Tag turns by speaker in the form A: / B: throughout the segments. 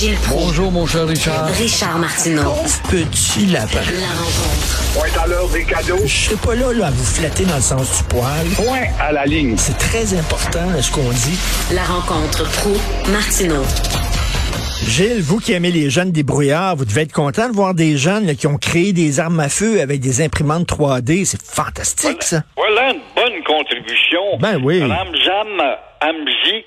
A: Gilles Proulx.
B: Bonjour, mon cher Richard.
A: Richard Martineau.
C: Petit lapin.
A: La rencontre.
D: Point à l'heure des cadeaux.
C: Je serai pas là, là à vous flatter dans le sens du poil.
D: Point à la ligne.
C: C'est très important ce qu'on dit.
A: La rencontre pro martineau
C: Gilles, vous qui aimez les jeunes débrouillards, vous devez être content de voir des jeunes là, qui ont créé des armes à feu avec des imprimantes 3D. C'est fantastique, ça.
E: Voilà une bonne contribution.
C: Ben oui.
E: Ramzam Hamzi,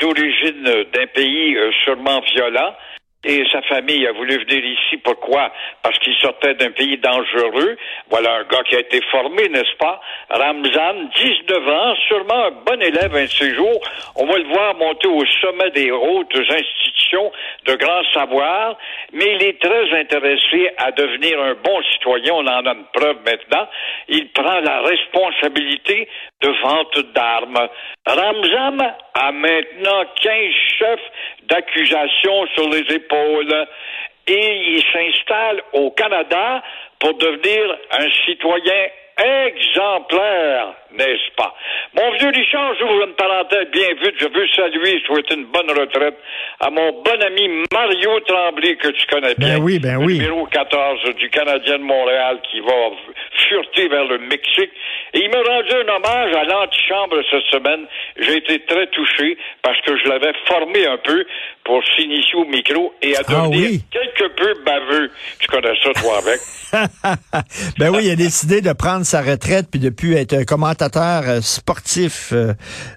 E: d'origine d'un pays euh, sûrement violent, et sa famille a voulu venir ici. Pourquoi? Parce qu'il sortait d'un pays dangereux. Voilà un gars qui a été formé, n'est-ce pas? Ramzan, 19 ans, sûrement un bon élève un de ces jours. On va le voir monter au sommet des hautes institutions de grand savoir, mais il est très intéressé à devenir un bon citoyen. On en a une preuve maintenant. Il prend la responsabilité de vente d'armes. Ramzan a maintenant 15 chefs d'accusation sur les épaules. Et il s'installe au Canada pour devenir un citoyen exemplaire, n'est-ce pas? Mon vieux Richard, j'ouvre une parenthèse bien vite. Je veux saluer, souhaiter une bonne retraite à mon bon ami Mario Tremblay, que tu connais bien.
C: Ben oui, ben oui.
E: Numéro 14 du Canadien de Montréal qui va fureter vers le Mexique. Et il m'a rendu un hommage à l'antichambre cette semaine. J'ai été très touché parce que je l'avais formé un peu pour s'initier au micro et à
C: Ah
E: devenir
C: oui.
E: quelque peu baveux. Tu connais ça, toi, avec?
C: ben oui, il a décidé de prendre sa retraite puis de plus être un commentateur euh, sportif. euh,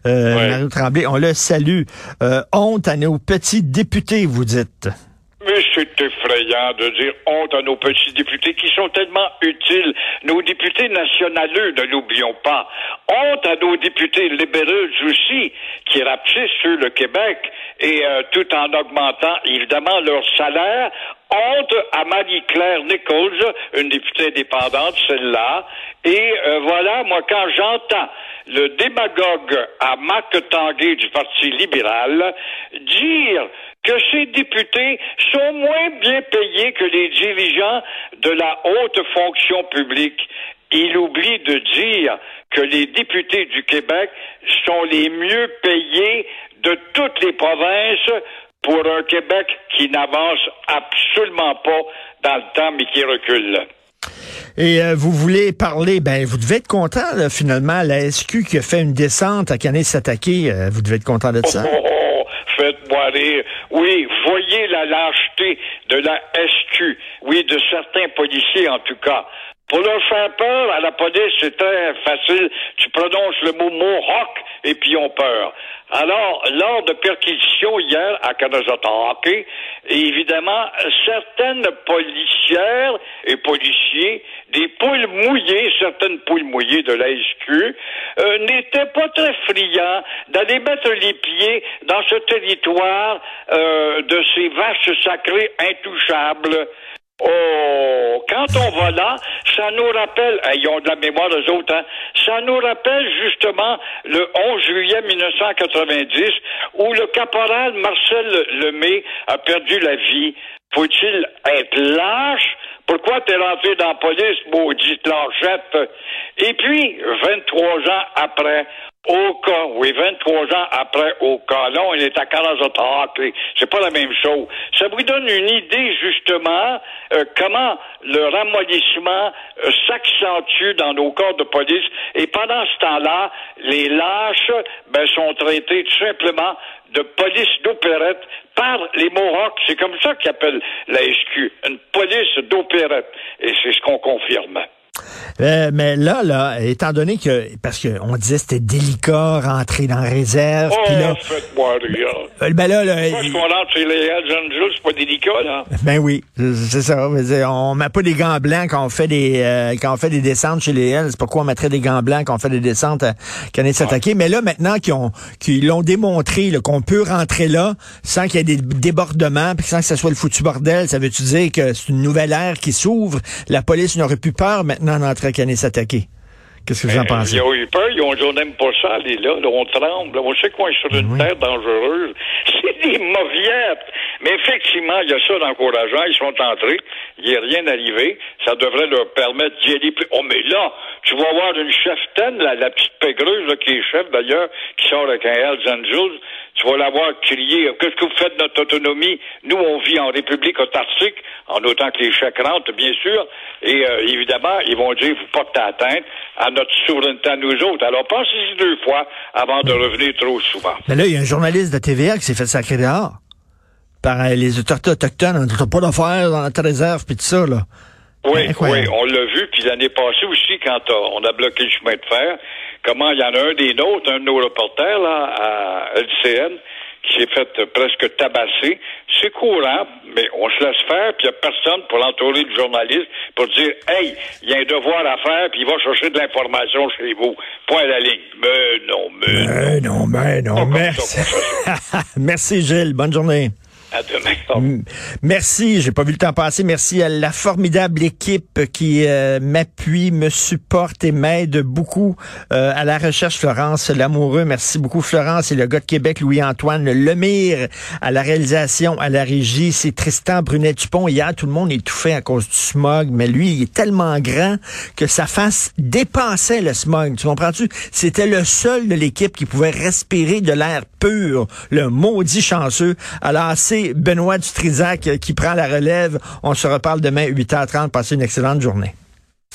C: euh,
E: Ouais.
C: Mario Tremblay, on le salue. Euh, honte à nos petits députés, vous dites.
E: Mais c'est effrayant de dire honte à nos petits députés qui sont tellement utiles. Nos députés nationaleux, ne l'oublions pas. Honte à nos députés libéraux aussi, qui rapetissent sur le Québec et euh, tout en augmentant évidemment leur salaire. Honte à Marie-Claire Nichols, une députée indépendante, celle-là. Et euh, voilà, moi, quand j'entends le démagogue à Marc Tanguay du Parti libéral dire que ces députés sont moins bien payés que les dirigeants de la haute fonction publique. Il oublie de dire que les députés du Québec sont les mieux payés de toutes les provinces pour un Québec qui n'avance absolument pas dans le temps, mais qui recule.
C: Et euh, vous voulez parler, ben vous devez être content, là, finalement, la SQ qui a fait une descente à Canet s'attaquer, euh, vous devez être content de ça.
E: Oh, oh, oh, faites-moi rire. Oui, voyez la lâcheté de la SQ. Oui, de certains policiers, en tout cas. Pour leur faire peur, à la police, c'est très facile. Tu prononces le mot Mohawk et puis ils ont peur. Alors, lors de perquisitions hier à Kanazatake, évidemment, certaines policières et policiers, des poules mouillées, certaines poules mouillées de la SQ, euh, n'étaient pas très friands d'aller mettre les pieds dans ce territoire euh, de ces vaches sacrées intouchables. Oh, quand on va là, ça nous rappelle, eh, ils ont de la mémoire eux autres, hein, ça nous rappelle justement le 11 juillet 1990 où le caporal Marcel Lemay a perdu la vie. Faut-il être lâche? T'es rentré dans la police, maudite lâchette? Et puis, 23 ans après, au cas, oui, 23 ans après, au cas, là, on est à Kanazatake. C'est pas la même chose. Ça vous donne une idée, justement, euh, comment le ramollissement euh, s'accentue dans nos corps de police. Et pendant ce temps-là, les lâches, ben, sont traités tout simplement de police d'opérette par les Mohawks. C'est comme ça qu'ils appellent la SQ. Une police d'opérette. Et c'est ce qu'on confirme.
C: Euh, mais là, là, étant donné que, parce qu'on disait c'était délicat rentrer dans la réserve,
E: Oh,
C: puis là,
E: faites-moi rire.
C: euh, ben là, là,
E: Moi, ce qu'on rentre chez les Hells Angels, c'est pas délicat, là.
C: ben oui, c'est ça. On met pas des gants blancs quand on fait des euh, quand on fait des descentes chez les Hells. Pourquoi on mettrait des gants blancs quand on fait des descentes à Canet s'attaquer Mais là, maintenant qu'ils ont qu'ils l'ont démontré qu'on peut rentrer là sans qu'il y ait des débordements, puis sans que ça soit le foutu bordel, ça veut-tu dire que c'est une nouvelle ère qui s'ouvre? La police n'aurait plus peur maintenant d'entrer à Canet s'attaquer. Qu'est-ce que vous en pensez?
E: Ils ont eu peur, ils ont dit on n'aime pas ça, aller là, on tremble, on sait qu'on est sur une terre dangereuse. C'est des mauviettes. Mais effectivement, il y a ça d'encourageant. Ils sont entrés. Il a rien arrivé. Ça devrait leur permettre d'y aller plus. Oh, mais là, tu vas voir une cheftaine, la, la petite pégreuse, là, qui est chef d'ailleurs, qui sort avec un Hells Angels. Tu vas la voir crier. Qu'est-ce que vous faites de notre autonomie? Nous, on vit en République autarcique, en autant que les chèques rentrent, bien sûr. Et euh, évidemment, ils vont dire, vous portez atteinte à notre souveraineté à nous autres. Alors, pensez-y deux fois avant de revenir trop souvent.
C: Mais là, il y a un journaliste de TVA qui s'est fait sacrer dehors par les autorités autochtones. On n'a pas d'affaires dans notre réserve, puis tout ça, là.
E: Oui, oui, on l'a vu. Puis l'année passée aussi, quand on a bloqué le chemin de fer, comment il y en a un des nôtres, un de nos reporters là, à LCN, qui s'est fait presque tabasser. C'est courant, mais on se laisse faire, puis il n'y a personne pour l'entourer du journaliste pour dire Hey, il y a un devoir à faire, puis il va chercher de l'information chez vous. Point à la ligne. Mais non, mais non.
C: Euh, non, ben non, merci.
E: ça
C: merci, Gilles. Bonne journée.
E: À demain.
C: Merci, j'ai pas vu le temps passer. Merci à la formidable équipe qui euh, m'appuie, me supporte et m'aide beaucoup euh, à la recherche. Florence Lamoureux, merci beaucoup Florence et le gars de Québec Louis-Antoine Lemire à la réalisation, à la régie. C'est Tristan Brunet-Dupont. Hier, tout le monde étouffait à cause du smog, mais lui, il est tellement grand que sa face dépassait le smog. Tu comprends-tu? C'était le seul de l'équipe qui pouvait respirer de l'air pur, le maudit chanceux. Alors, Benoît Dutrisac qui prend la relève. On se reparle demain 8h30. Passez une excellente journée.